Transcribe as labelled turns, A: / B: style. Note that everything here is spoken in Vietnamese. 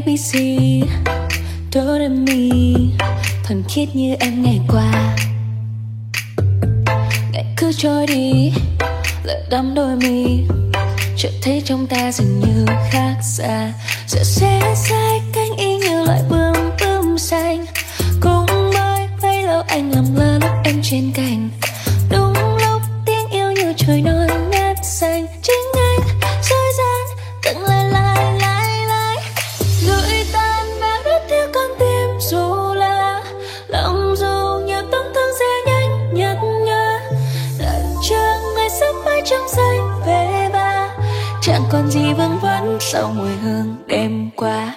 A: ABC Do Re Mi, Thuần khiết như em ngày qua. Ngày cứ trôi đi, Lỡ đắm đôi mi Chợt thấy trong ta dường như khác xa. Giờ sẽ sai cánh y như loại bướm bướm xanh, Cũng bay bấy lâu anh làm lơ lúc em trên cành. Đúng lúc tiếng yêu như trời non nét xanh Chẳng còn gì vương vấn sau mùi hương đêm qua?